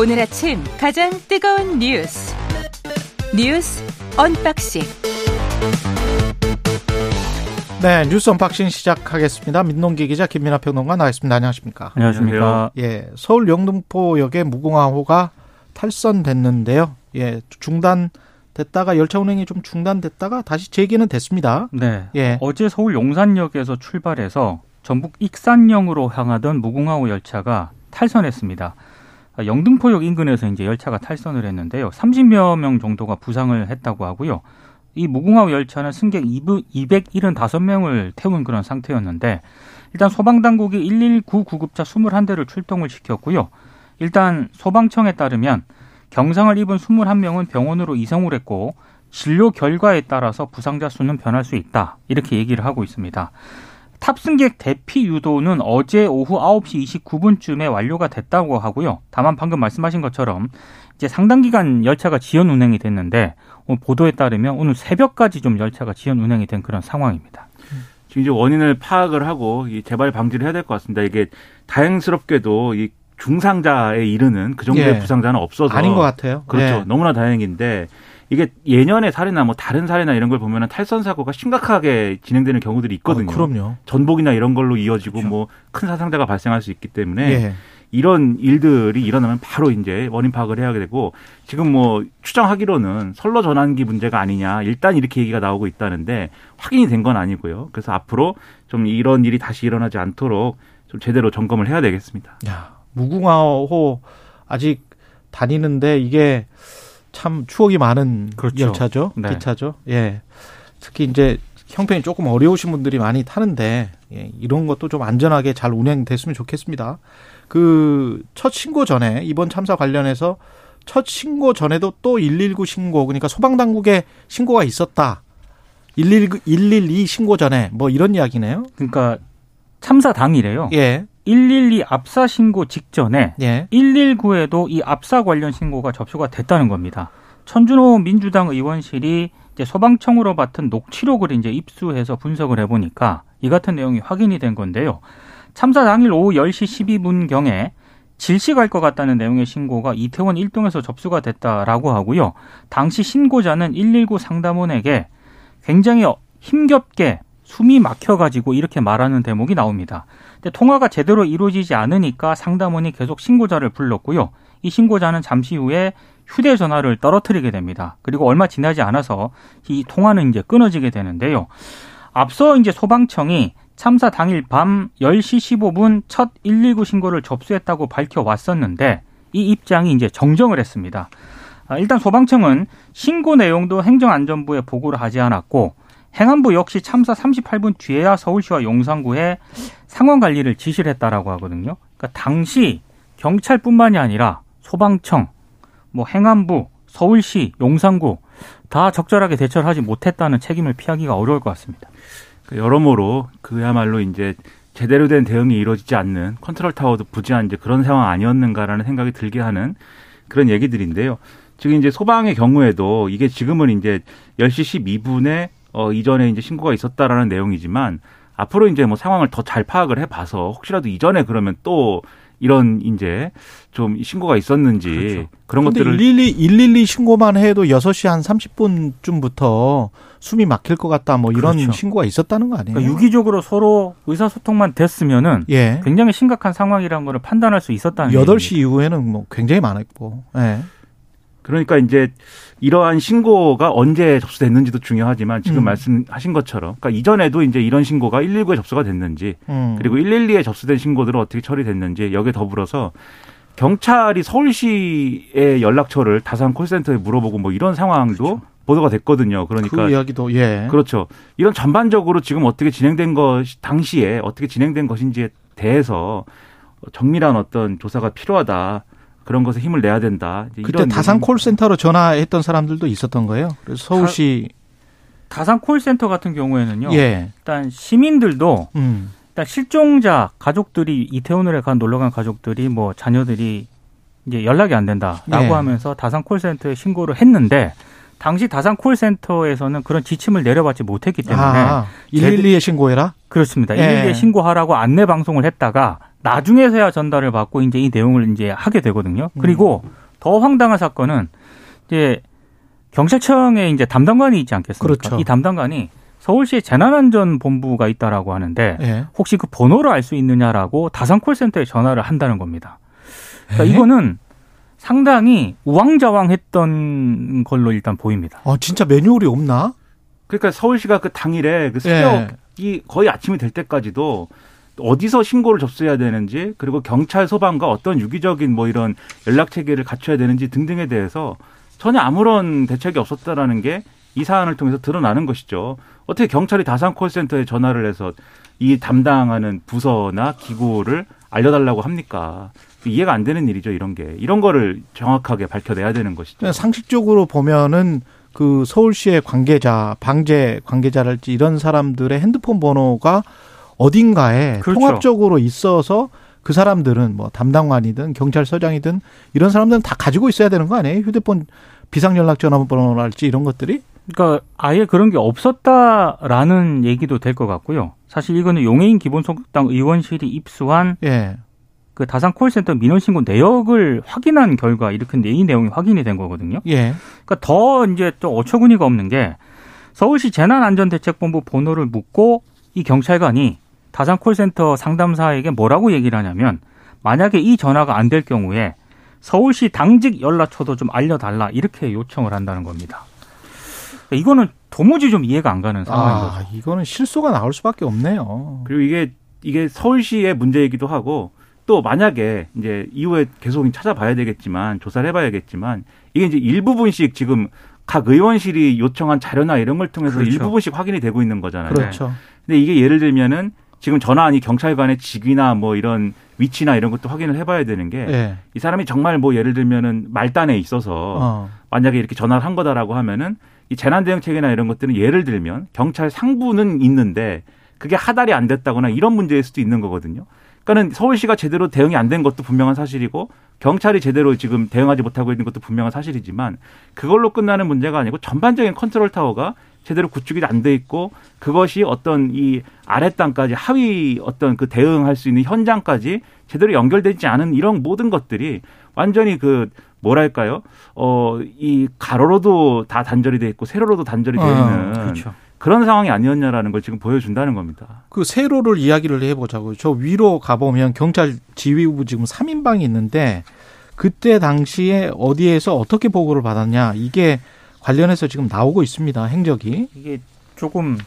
오늘 아침 가장 뜨거운 뉴스 뉴스 언박싱 네, 뉴스 언박싱 시작하겠습니다. 민동기 기자 김민아 평론가 나와있습니다. 안녕하십니까? 안녕하십니까? 예, 서울 영등포역에 무궁화호가 탈선됐는데요. 예, 중단 됐다가 열차 운행이 좀 중단됐다가 다시 재개는 됐습니다. 네. 예. 어제 서울 용산역에서 출발해서 전북 익산역으로 향하던 무궁화호 열차가 탈선했습니다. 영등포역 인근에서 이제 열차가 탈선을 했는데요. 30여 명 정도가 부상을 했다고 하고요. 이 무궁화호 열차는 승객 275명을 태운 그런 상태였는데 일단 소방당국이 119 구급차 21대를 출동을 시켰고요. 일단 소방청에 따르면 경상을 입은 21명은 병원으로 이송을 했고 진료 결과에 따라서 부상자 수는 변할 수 있다. 이렇게 얘기를 하고 있습니다. 탑승객 대피 유도는 어제 오후 9시 29분쯤에 완료가 됐다고 하고요. 다만 방금 말씀하신 것처럼 이제 상당 기간 열차가 지연 운행이 됐는데 보도에 따르면 오늘 새벽까지 좀 열차가 지연 운행이 된 그런 상황입니다. 지금 이제 원인을 파악을 하고 이 재발 방지를 해야 될 것 같습니다. 이게 다행스럽게도 이 중상자에 이르는 그 정도의 예. 부상자는 없어서 아닌 것 같아요. 그렇죠. 예. 너무나 다행인데 이게 예년의 사례나 뭐 다른 사례나 이런 걸 보면은 탈선 사고가 심각하게 진행되는 경우들이 있거든요. 아, 그럼요. 전복이나 이런 걸로 이어지고 뭐큰 사상자가 발생할 수 있기 때문에 예. 이런 일들이 일어나면 바로 이제 원인 파악을 해야 되고 지금 뭐 추정하기로는 선로 전환기 문제가 아니냐 일단 이렇게 얘기가 나오고 있다는데 확인이 된 건 아니고요. 그래서 앞으로 좀 이런 일이 다시 일어나지 않도록 좀 제대로 점검을 해야 되겠습니다. 야, 무궁화호 아직 다니는데 이게 참 추억이 많은 그렇죠. 열차죠. 네. 기차죠. 예. 특히 이제 형편이 조금 어려우신 분들이 많이 타는데 예, 이런 것도 좀 안전하게 잘 운행됐으면 좋겠습니다. 그 첫 신고 전에 이번 참사 관련해서 첫 신고 전에도 또 119 신고 그러니까 소방 당국에 신고가 있었다. 119, 112 신고 전에 뭐 이런 이야기네요. 그러니까 참사 당일에요. 예. 112 압사 신고 직전에 예. 119에도 이 압사 관련 신고가 접수가 됐다는 겁니다. 천준호 민주당 의원실이 이제 소방청으로 맡은 녹취록을 이제 입수해서 분석을 해보니까 이 같은 내용이 확인이 된 건데요. 참사 당일 오후 10시 12분경에 질식할 것 같다는 내용의 신고가 이태원 1동에서 접수가 됐다라고 하고요. 당시 신고자는 119 상담원에게 굉장히 힘겹게 숨이 막혀가지고 이렇게 말하는 대목이 나옵니다. 근데 통화가 제대로 이루어지지 않으니까 상담원이 계속 신고자를 불렀고요. 이 신고자는 잠시 후에 휴대전화를 떨어뜨리게 됩니다. 그리고 얼마 지나지 않아서 이 통화는 이제 끊어지게 되는데요. 앞서 이제 소방청이 참사 당일 밤 10시 15분 첫 119 신고를 접수했다고 밝혀왔었는데 이 입장이 이제 정정을 했습니다. 아, 일단 소방청은 신고 내용도 행정안전부에 보고를 하지 않았고 행안부 역시 참사 38분 뒤에야 서울시와 용산구에 상황 관리를 지시를 했다라고 하거든요. 그러니까 당시 경찰뿐만이 아니라 소방청, 뭐 행안부, 서울시, 용산구 다 적절하게 대처를 하지 못했다는 책임을 피하기가 어려울 것 같습니다. 그 여러모로 그야말로 이제 제대로 된 대응이 이루어지지 않는 컨트롤 타워도 부재한 이제 그런 상황 아니었는가라는 생각이 들게 하는 그런 얘기들인데요. 지금 이제 소방의 경우에도 이게 지금은 이제 10시 12분에 어 이전에 이제 신고가 있었다라는 내용이지만 앞으로 이제 뭐 상황을 더 잘 파악을 해 봐서 혹시라도 이전에 그러면 또 이런 이제 좀 신고가 있었는지 그렇죠. 그런 것들을 112, 112 신고만 해도 6시 한 30분쯤부터 숨이 막힐 것 같다 뭐 이런 그렇죠. 신고가 있었다는 거 아니에요? 그러니까 유기적으로 서로 의사소통만 됐으면은 예. 굉장히 심각한 상황이라는 걸 판단할 수 있었다는 8시 얘기입니다. 이후에는 뭐 굉장히 많았고. 예. 그러니까 이제 이러한 신고가 언제 접수됐는지도 중요하지만 지금 음. 말씀하신 것처럼 그러니까 이전에도 이제 이런 신고가 119에 접수가 됐는지 음. 그리고 112에 접수된 신고들은 어떻게 처리됐는지 여기에 더불어서 경찰이 서울시의 연락처를 다산 콜센터에 물어보고 뭐 이런 상황도 보도가 됐거든요. 그러니까 그 이야기도 예. 그렇죠. 이런 전반적으로 지금 어떻게 진행된 것 당시에 어떻게 진행된 것인지에 대해서 정밀한 어떤 조사가 필요하다. 그런 것에 힘을 내야 된다. 그때 다산 콜센터로 전화했던 사람들도 있었던 거예요. 그래서 서울시 다 산 콜센터 같은 경우에는요. 예. 일단 시민들도 음. 일단 실종자 가족들이 이태원을에 간 놀러 간 가족들이 뭐 자녀들이 이제 연락이 안 된다라고 예. 하면서 다산 콜센터에 신고를 했는데 당시 다산 콜센터에서는 그런 지침을 내려받지 못했기 때문에 아, 112에 신고해라? 그렇습니다. 예. 112에 신고하라고 안내 방송을 했다가 나중에서야 전달을 받고 이제 이 내용을 이제 하게 되거든요. 그리고 음. 더 황당한 사건은 이제 경찰청에 이제 담당관이 있지 않겠습니까? 그렇죠. 이 담당관이 서울시에 재난안전본부가 있다라고 하는데 예. 혹시 그 번호를 알 수 있느냐라고 다산 콜센터에 전화를 한다는 겁니다. 그러니까 에? 이거는 상당히 우왕좌왕했던 걸로 일단 보입니다. 어, 진짜 매뉴얼이 없나? 그러니까 서울시가 그 당일에 그 예. 새벽이 거의 아침이 될 때까지도 어디서 신고를 접수해야 되는지 그리고 경찰 소방과 어떤 유기적인 뭐 이런 연락 체계를 갖춰야 되는지 등등에 대해서 전혀 아무런 대책이 없었다라는 게 이 사안을 통해서 드러나는 것이죠. 어떻게 경찰이 다산 콜센터에 전화를 해서 이 담당하는 부서나 기구를 알려달라고 합니까? 이해가 안 되는 일이죠, 이런 게. 이런 거를 정확하게 밝혀내야 되는 것이죠. 상식적으로 보면은 그 서울시의 관계자, 방재 관계자랄지 이런 사람들의 핸드폰 번호가 어딘가에 그렇죠. 통합적으로 있어서 그 사람들은 뭐 담당관이든 경찰서장이든 이런 사람들은 다 가지고 있어야 되는 거 아니에요? 휴대폰 비상연락 전화번호랄지 이런 것들이? 그러니까 아예 그런 게 없었다라는 얘기도 될 것 같고요. 사실 이거는 용해인 기본소득당 의원실이 입수한 예. 그 다산 콜센터 민원신고 내역을 확인한 결과 이렇게 이 내용이 확인이 된 거거든요. 예. 그러니까 더 이제 좀 어처구니가 없는 게 서울시 재난안전대책본부 번호를 묻고 이 경찰관이 다산 콜센터 상담사에게 뭐라고 얘기를 하냐면 만약에 이 전화가 안 될 경우에 서울시 당직 연락처도 좀 알려달라 이렇게 요청을 한다는 겁니다. 이거는 도무지 좀 이해가 안 가는 상황인 거죠. 아, 이거는 실수가 나올 수밖에 없네요. 그리고 이게 이게 서울시의 문제이기도 하고 또 만약에 이제 이후에 계속 찾아봐야 되겠지만 조사를 해봐야겠지만 이게 이제 일부분씩 지금 각 의원실이 요청한 자료나 이런 걸 통해서 그렇죠. 일부분씩 확인이 되고 있는 거잖아요. 그렇죠. 근데 이게 예를 들면은 지금 전화하니 경찰관의 직위나 뭐 이런 위치나 이런 것도 확인을 해봐야 되는 게이 예. 사람이 정말 뭐 예를 들면은 말단에 있어서 어. 만약에 이렇게 전화를 한 거다라고 하면은 이 재난 대응 체계나 이런 것들은 예를 들면 경찰 상부는 있는데 그게 하달이 안 됐다거나 이런 문제일 수도 있는 거거든요. 그러니까는 서울시가 제대로 대응이 안 된 것도 분명한 사실이고 경찰이 제대로 지금 대응하지 못하고 있는 것도 분명한 사실이지만 그걸로 끝나는 문제가 아니고 전반적인 컨트롤 타워가 제대로 구축이 안 돼 있고 그것이 어떤 이 아래 땅까지 하위 어떤 그 대응할 수 있는 현장까지 제대로 연결되지 않은 이런 모든 것들이 완전히 그 뭐랄까요? 어, 이 가로로도 다 단절이 돼 있고 세로로도 단절이 돼 어, 있는 그렇죠. 그런 상황이 아니었냐라는 걸 지금 보여준다는 겁니다. 그 세로를 이야기를 해보자고요. 저 위로 가보면 경찰 지휘부 지금 3인방이 있는데 그때 당시에 어디에서 어떻게 보고를 받았냐 이게 관련해서 지금 나오고 있습니다. 행적이. 이게 조금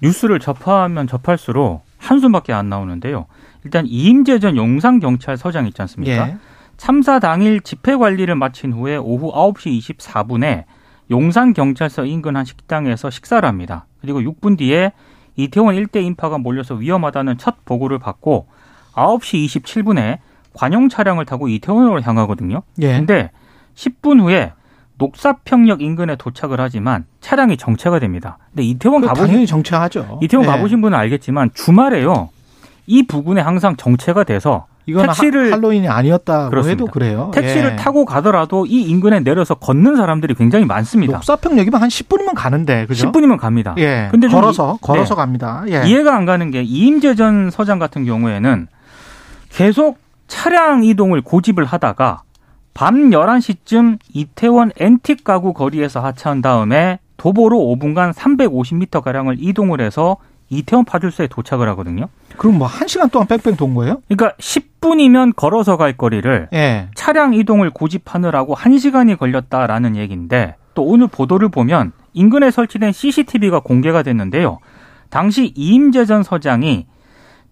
뉴스를 접하면 접할수록 한숨밖에 안 나오는데요. 일단 이임재 전 용산경찰서장 있지 않습니까? 예. 참사 당일 집회 관리를 마친 후에 오후 9시 24분에 용산경찰서 인근 한 식당에서 식사를 합니다. 그리고 6분 뒤에 이태원 일대 인파가 몰려서 위험하다는 첫 보고를 받고 9시 27분에 관용 차량을 타고 이태원으로 향하거든요. 예. 근데 10분 후에 녹사평역 인근에 도착을 하지만 차량이 정체가 됩니다. 근데 이태원 그 가보신 당연히 정체하죠. 이태원 예. 가보신 분은 알겠지만 주말에요. 이 부근에 항상 정체가 돼서 이건 택시를- 하, 할로윈이 아니었다고 그렇습니다. 해도 그래요. 택시를 예. 타고 가더라도 이 인근에 내려서 걷는 사람들이 굉장히 많습니다. 녹사평역이면 한 10분이면 가는데 그죠? 10분이면 갑니다. 예. 근데 좀 걸어서 이- 걸어서 네. 갑니다. 예. 이해가 안 가는 게 이임재 전 서장 같은 경우에는 계속 차량 이동을 고집을 하다가 밤 11시쯤 이태원 앤틱 가구 거리에서 하차한 다음에 도보로 5분간 350m 가량을 이동을 해서 이태원 파출소에 도착을 하거든요. 그럼 뭐한 시간 동안 뺑뺑 돈 거예요? 그러니까 10분이면 걸어서 갈 거리를 예. 차량 이동을 고집하느라고 1시간이 걸렸다라는 얘기인데 또 오늘 보도를 보면 인근에 설치된 CCTV가 공개가 됐는데요. 당시 이임재 전 서장이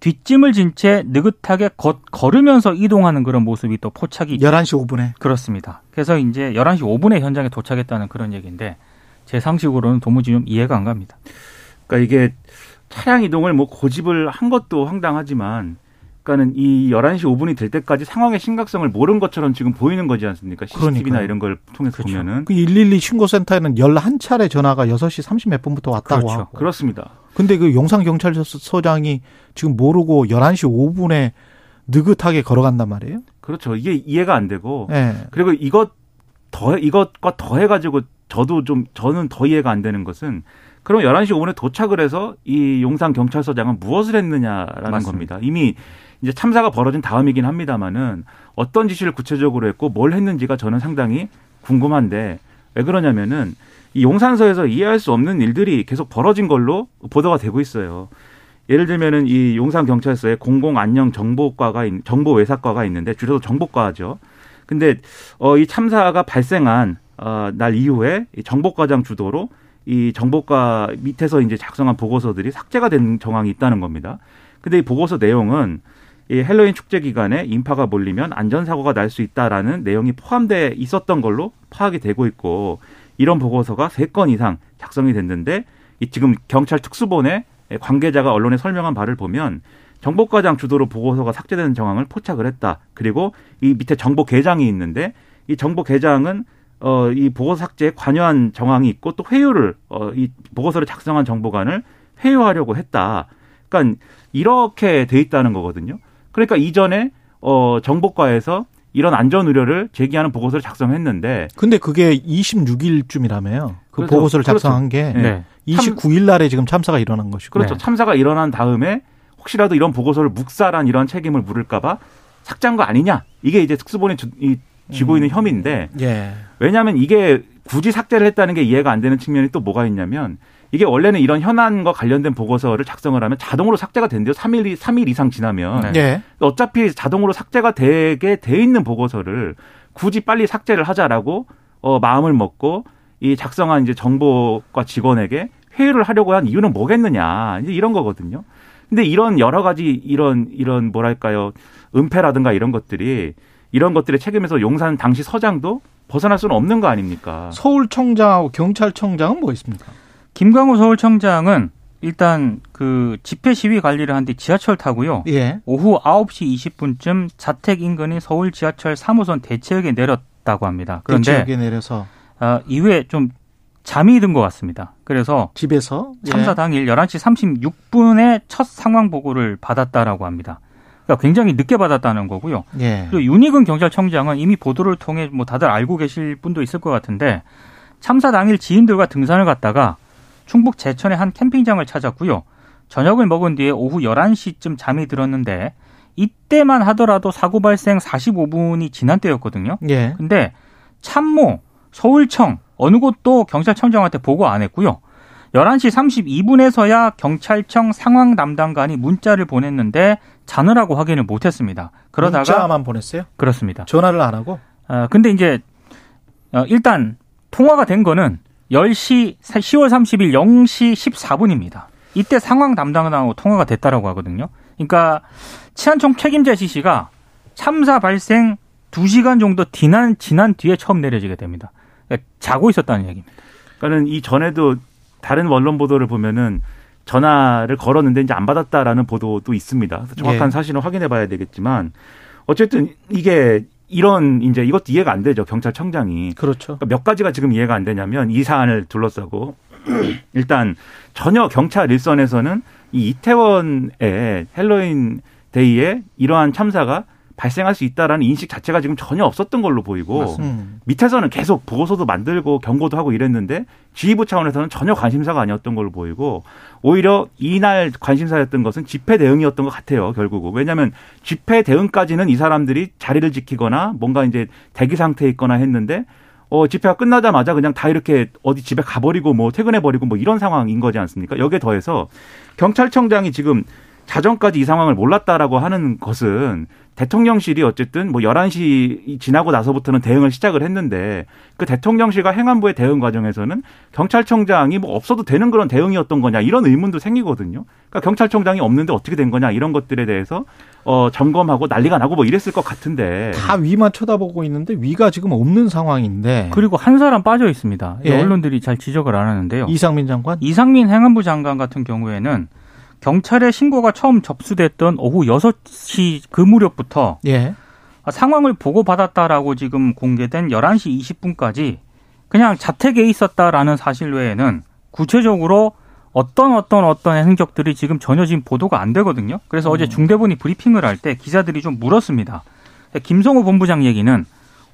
뒷짐을 진 채 느긋하게 걷, 걸으면서 이동하는 그런 모습이 또 포착이 11시 5분에. 그렇습니다. 그래서 이제 11시 5분에 현장에 도착했다는 그런 얘기인데 제 상식으로는 도무지 좀 이해가 안 갑니다. 그러니까 이게 차량 이동을 뭐 고집을 한 것도 황당하지만 그러니까는 이 11시 5분이 될 때까지 상황의 심각성을 모른 것처럼 지금 보이는 거지 않습니까? CCTV나 그러니까요. 이런 걸 통해서 그렇죠. 보면은 그 112 신고센터에는 11차례 전화가 6시 30몇 분부터 왔다고 그렇죠. 하고. 그렇습니다. 근데 그 용산 경찰서장이 지금 모르고 11시 5분에 느긋하게 걸어간단 말이에요? 그렇죠. 이게 이해가 안 되고 예. 그리고 이것 더 이것과 더해 가지고 저도 좀 저는 더 이해가 안 되는 것은 그럼 11시 5분에 도착을 해서 이 용산 경찰서장은 무엇을 했느냐라는 맞습니다. 겁니다. 이미 이제 참사가 벌어진 다음이긴 합니다만은 어떤 지시를 구체적으로 했고 뭘 했는지가 저는 상당히 궁금한데 왜 그러냐면은 이 용산서에서 이해할 수 없는 일들이 계속 벌어진 걸로 보도가 되고 있어요. 예를 들면은 이 용산 경찰서에 공공 안녕 정보과가 있- 정보 외사과가 있는데 줄여서 정보과죠. 근데 어이 참사가 발생한 어날 이후에 이 정보과장 주도로 이 정보과 밑에서 이제 작성한 보고서들이 삭제가 된 정황이 있다는 겁니다. 근데 이 보고서 내용은 이 헬로윈 축제 기간에 인파가 몰리면 안전사고가 날 수 있다라는 내용이 포함돼 있었던 걸로 파악이 되고 있고 이런 보고서가 세 건 이상 작성이 됐는데 이 지금 경찰 특수본의 관계자가 언론에 설명한 바를 보면 정보과장 주도로 보고서가 삭제되는 정황을 포착을 했다. 그리고 이 밑에 정보 계장이 있는데 이 정보 계장은 어, 이 보고서 삭제에 관여한 정황이 있고 또 회유를 어, 이 보고서를 작성한 정보관을 회유하려고 했다. 그러니까 이렇게 돼 있다는 거거든요. 그러니까 이전에 어, 정보과에서 이런 안전 우려를 제기하는 보고서를 작성했는데 근데 그게 26일쯤이라며요. 그 그렇죠. 보고서를 그렇죠. 작성한 게 네. 29일 날에 지금 참사가 일어난 것이고. 그렇죠. 네. 참사가 일어난 다음에 혹시라도 이런 보고서를 묵살한 이런 책임을 물을까 봐 삭제한 거 아니냐? 이게 이제 특수본이 주- 이- 쥐고 있는 혐의인데 예. 왜냐하면 이게 굳이 삭제를 했다는 게 이해가 안 되는 측면이 또 뭐가 있냐면 이게 원래는 이런 현안과 관련된 보고서를 작성을 하면 자동으로 삭제가 된대요. 3일, 3일 이상 지나면. 네. 예. 어차피 자동으로 삭제가 되게 돼 있는 보고서를 굳이 빨리 삭제를 하자라고 어, 마음을 먹고 이 작성한 이제 정보과 직원에게 회유를 하려고 한 이유는 뭐겠느냐. 이제 이런 거거든요. 근데 이런 여러 가지 이런 이런 뭐랄까요. 은폐라든가 이런 것들이 이런 것들의 책임에서 용산 당시 서장도 벗어날 수는 없는 거 아닙니까? 서울청장하고 경찰청장은 뭐 있습니까? 김광호 서울청장은 일단 그 집회 시위 관리를 한 뒤 지하철 타고요. 예. 오후 9시 20분쯤 자택 인근인 서울 지하철 3호선 대체역에 내렸다고 합니다. 그런데 대지역에 내려서 아, 이후에 좀 잠이 든 것 같습니다. 그래서 집에서 참사 예. 당일 11시 36분에 첫 상황 보고를 받았다라고 합니다. 그러니까 굉장히 늦게 받았다는 거고요. 예. 그리고 윤희근 경찰청장은 이미 보도를 통해 뭐 다들 알고 계실 분도 있을 것 같은데 참사 당일 지인들과 등산을 갔다가 충북 제천의 한 캠핑장을 찾았고요. 저녁을 먹은 뒤에 오후 11시쯤 잠이 들었는데 이때만 하더라도 사고 발생 45분이 지난 때였거든요. 예. 근데 참모, 서울청 어느 곳도 경찰청장한테 보고 안 했고요. 11시 32분에서야 경찰청 상황 담당관이 문자를 보냈는데 자느라고 확인을 못 했습니다. 그러다가 문자만 보냈어요? 그렇습니다. 전화를 안 하고? 어, 근데 이제 어, 일단 통화가 된 거는 10시 10월 30일 0시 14분입니다. 이때 상황 담당하고 통화가 됐다라고 하거든요. 그러니까 치안청 책임자 지시가 참사 발생 2시간 정도 지난 지난 뒤에 처음 내려지게 됩니다. 그러니까 자고 있었다는 얘기입니다. 그러니까는 이 전에도 다른 언론 보도를 보면은 전화를 걸었는데 이제 안 받았다라는 보도도 있습니다. 정확한 예. 사실은 확인해 봐야 되겠지만 어쨌든 이게 이런 이제 이것도 이해가 안 되죠. 경찰청장이. 그렇죠. 그러니까 몇 가지가 지금 이해가 안 되냐면 이 사안을 둘러싸고 일단 전혀 경찰 일선에서는 이 이태원의 헬로윈 데이에 이러한 참사가 발생할 수 있다라는 인식 자체가 지금 전혀 없었던 걸로 보이고 음. 밑에서는 계속 보고서도 만들고 경고도 하고 이랬는데 지휘부 차원에서는 전혀 관심사가 아니었던 걸로 보이고 오히려 이날 관심사였던 것은 집회 대응이었던 것 같아요 결국은. 왜냐하면 집회 대응까지는 이 사람들이 자리를 지키거나 뭔가 이제 대기 상태에 있거나 했는데 어 집회가 끝나자마자 그냥 다 이렇게 어디 집에 가버리고 뭐 퇴근해 버리고 뭐 이런 상황인 거지 않습니까? 여기에 더해서 경찰청장이 지금 자정까지 이 상황을 몰랐다라고 하는 것은 대통령실이 어쨌든 뭐 11시 지나고 나서부터는 대응을 시작을 했는데 그 대통령실과 행안부의 대응 과정에서는 경찰청장이 뭐 없어도 되는 그런 대응이었던 거냐 이런 의문도 생기거든요. 그러니까 경찰청장이 없는데 어떻게 된 거냐 이런 것들에 대해서 어 점검하고 난리가 나고 뭐 이랬을 것 같은데 다 위만 쳐다보고 있는데 위가 지금 없는 상황인데. 그리고 한 사람 빠져 있습니다. 예. 언론들이 잘 지적을 안 하는데요. 이상민 장관? 이상민 행안부 장관 같은 경우에는 경찰의 신고가 처음 접수됐던 오후 6시 그 무렵부터 예. 상황을 보고받았다라고 지금 공개된 11시 20분까지 그냥 자택에 있었다라는 사실 외에는 구체적으로 어떤 어떤 어떤 행적들이 지금 전혀 지금 보도가 안 되거든요. 그래서 어제 중대본이 브리핑을 할 때 기자들이 좀 물었습니다. 김성호 본부장 얘기는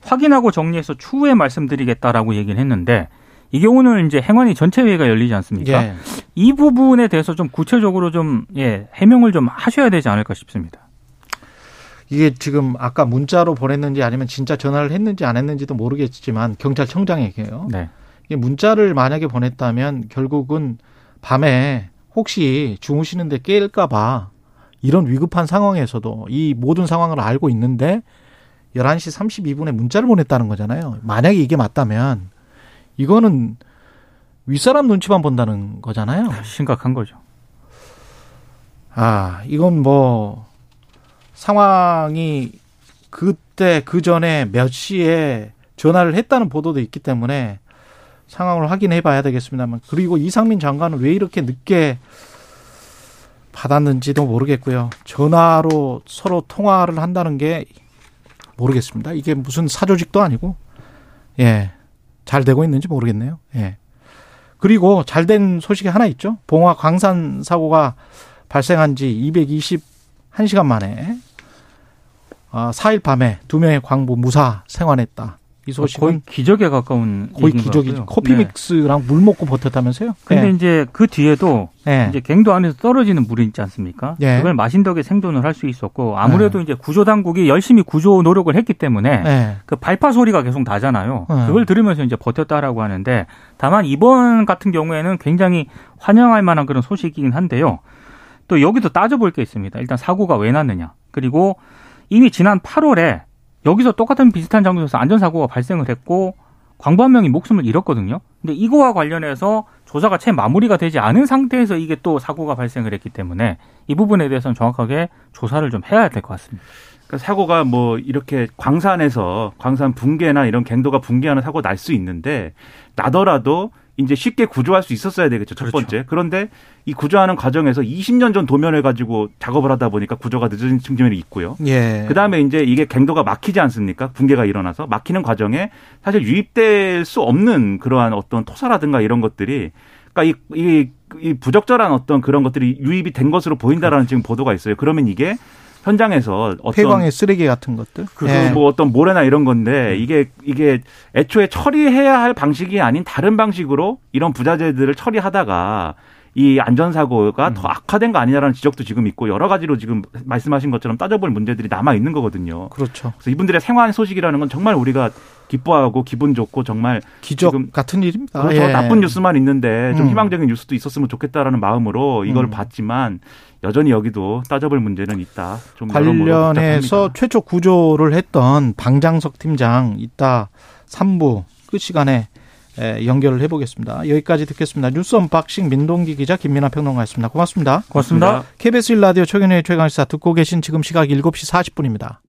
확인하고 정리해서 추후에 말씀드리겠다라고 얘기를 했는데 이게 오늘 이제 행안위 전체 회의가 열리지 않습니까? 예. 이 부분에 대해서 좀 구체적으로 좀 예, 해명을 좀 하셔야 되지 않을까 싶습니다. 이게 지금 아까 문자로 보냈는지 아니면 진짜 전화를 했는지 안 했는지도 모르겠지만 경찰청장에게요. 네. 이게 문자를 만약에 보냈다면 결국은 밤에 혹시 주무시는데 깰까봐 이런 위급한 상황에서도 이 모든 상황을 알고 있는데 11시 32분에 문자를 보냈다는 거잖아요. 만약에 이게 맞다면 이거는 윗사람 눈치만 본다는 거잖아요. 심각한 거죠. 아, 이건 뭐 상황이 그때 그 전에 몇 시에 전화를 했다는 보도도 있기 때문에 상황을 확인해 봐야 되겠습니다만 그리고 이상민 장관은 왜 이렇게 늦게 받았는지도 모르겠고요. 전화로 서로 통화를 한다는 게 모르겠습니다. 이게 무슨 사조직도 아니고 예. 잘 되고 있는지 모르겠네요. 예. 그리고 잘 된 소식이 하나 있죠. 봉화 광산 사고가 발생한 지 221시간 만에 아, 4일 밤에 두 명의 광부 무사 생환했다. 이 거의 소식은 기적에 가까운 거의 기적이죠. 같고요. 커피 네. 믹스랑 물 먹고 버텼다면서요? 근데 예. 이제 그 뒤에도 예. 이제 갱도 안에서 떨어지는 물이 있지 않습니까? 예. 그걸 마신 덕에 생존을 할 수 있었고 아무래도 이제 구조 당국이 열심히 구조 노력을 했기 때문에 예. 그 발파 소리가 계속 나잖아요. 네. 그걸 들으면서 이제 버텼다라고 하는데 다만 이번 같은 경우에는 굉장히 환영할 만한 그런 소식이긴 한데요. 또 여기도 따져볼 게 있습니다. 일단 사고가 왜 났느냐. 그리고 이미 지난 8월에 여기서 똑같은 비슷한 장소에서 안전사고가 발생을 했고 광부 한 명이 목숨을 잃었거든요. 근데 이거와 관련해서 조사가 채 마무리가 되지 않은 상태에서 이게 또 사고가 발생을 했기 때문에 이 부분에 대해서는 정확하게 조사를 좀 해야 될 것 같습니다. 그러니까 사고가 뭐 이렇게 광산에서 광산 붕괴나 이런 갱도가 붕괴하는 사고 날 수 있는데 나더라도 이제 쉽게 구조할 수 있었어야 되겠죠. 첫 그렇죠. 번째. 그런데 이 구조하는 과정에서 20년 전 도면을 가지고 작업을 하다 보니까 구조가 늦어진 측면이 있고요. 예. 그다음에 이제 이게 갱도가 막히지 않습니까? 붕괴가 일어나서 막히는 과정에 사실 유입될 수 없는 그러한 어떤 토사라든가 이런 것들이 그러니까 이, 이, 이 부적절한 어떤 그런 것들이 유입이 된 것으로 보인다라는 지금 보도가 있어요. 그러면 이게 현장에서 어떤 폐광의 쓰레기 같은 것들. 그 예. 뭐 어떤 모래나 이런 건데 이게 이게 애초에 처리해야 할 방식이 아닌 다른 방식으로 이런 부자재들을 처리하다가 이 안전사고가 음. 더 악화된 거 아니냐라는 지적도 지금 있고 여러 가지로 지금 말씀하신 것처럼 따져볼 문제들이 남아 있는 거거든요. 그렇죠. 그래서 이분들의 생활 소식이라는 건 정말 우리가 기뻐하고 기분 좋고 정말 기적 지금 같은 일입니다. 그렇죠. 예. 나쁜 뉴스만 있는데 좀 음. 희망적인 뉴스도 있었으면 좋겠다라는 마음으로 이걸 음. 봤지만 여전히 여기도 따져볼 문제는 있다. 좀 관련해서. 최초 구조를 했던 방장석 팀장 이따 3부 끝 시간에 에, 연결을 해보겠습니다. 여기까지 듣겠습니다. 뉴스 언박싱 민동기 기자 김민아 평론가였습니다. 고맙습니다. 고맙습니다. KBS 1라디오 최경영의 최강시사 듣고 계신 지금 시각 7시 40분입니다.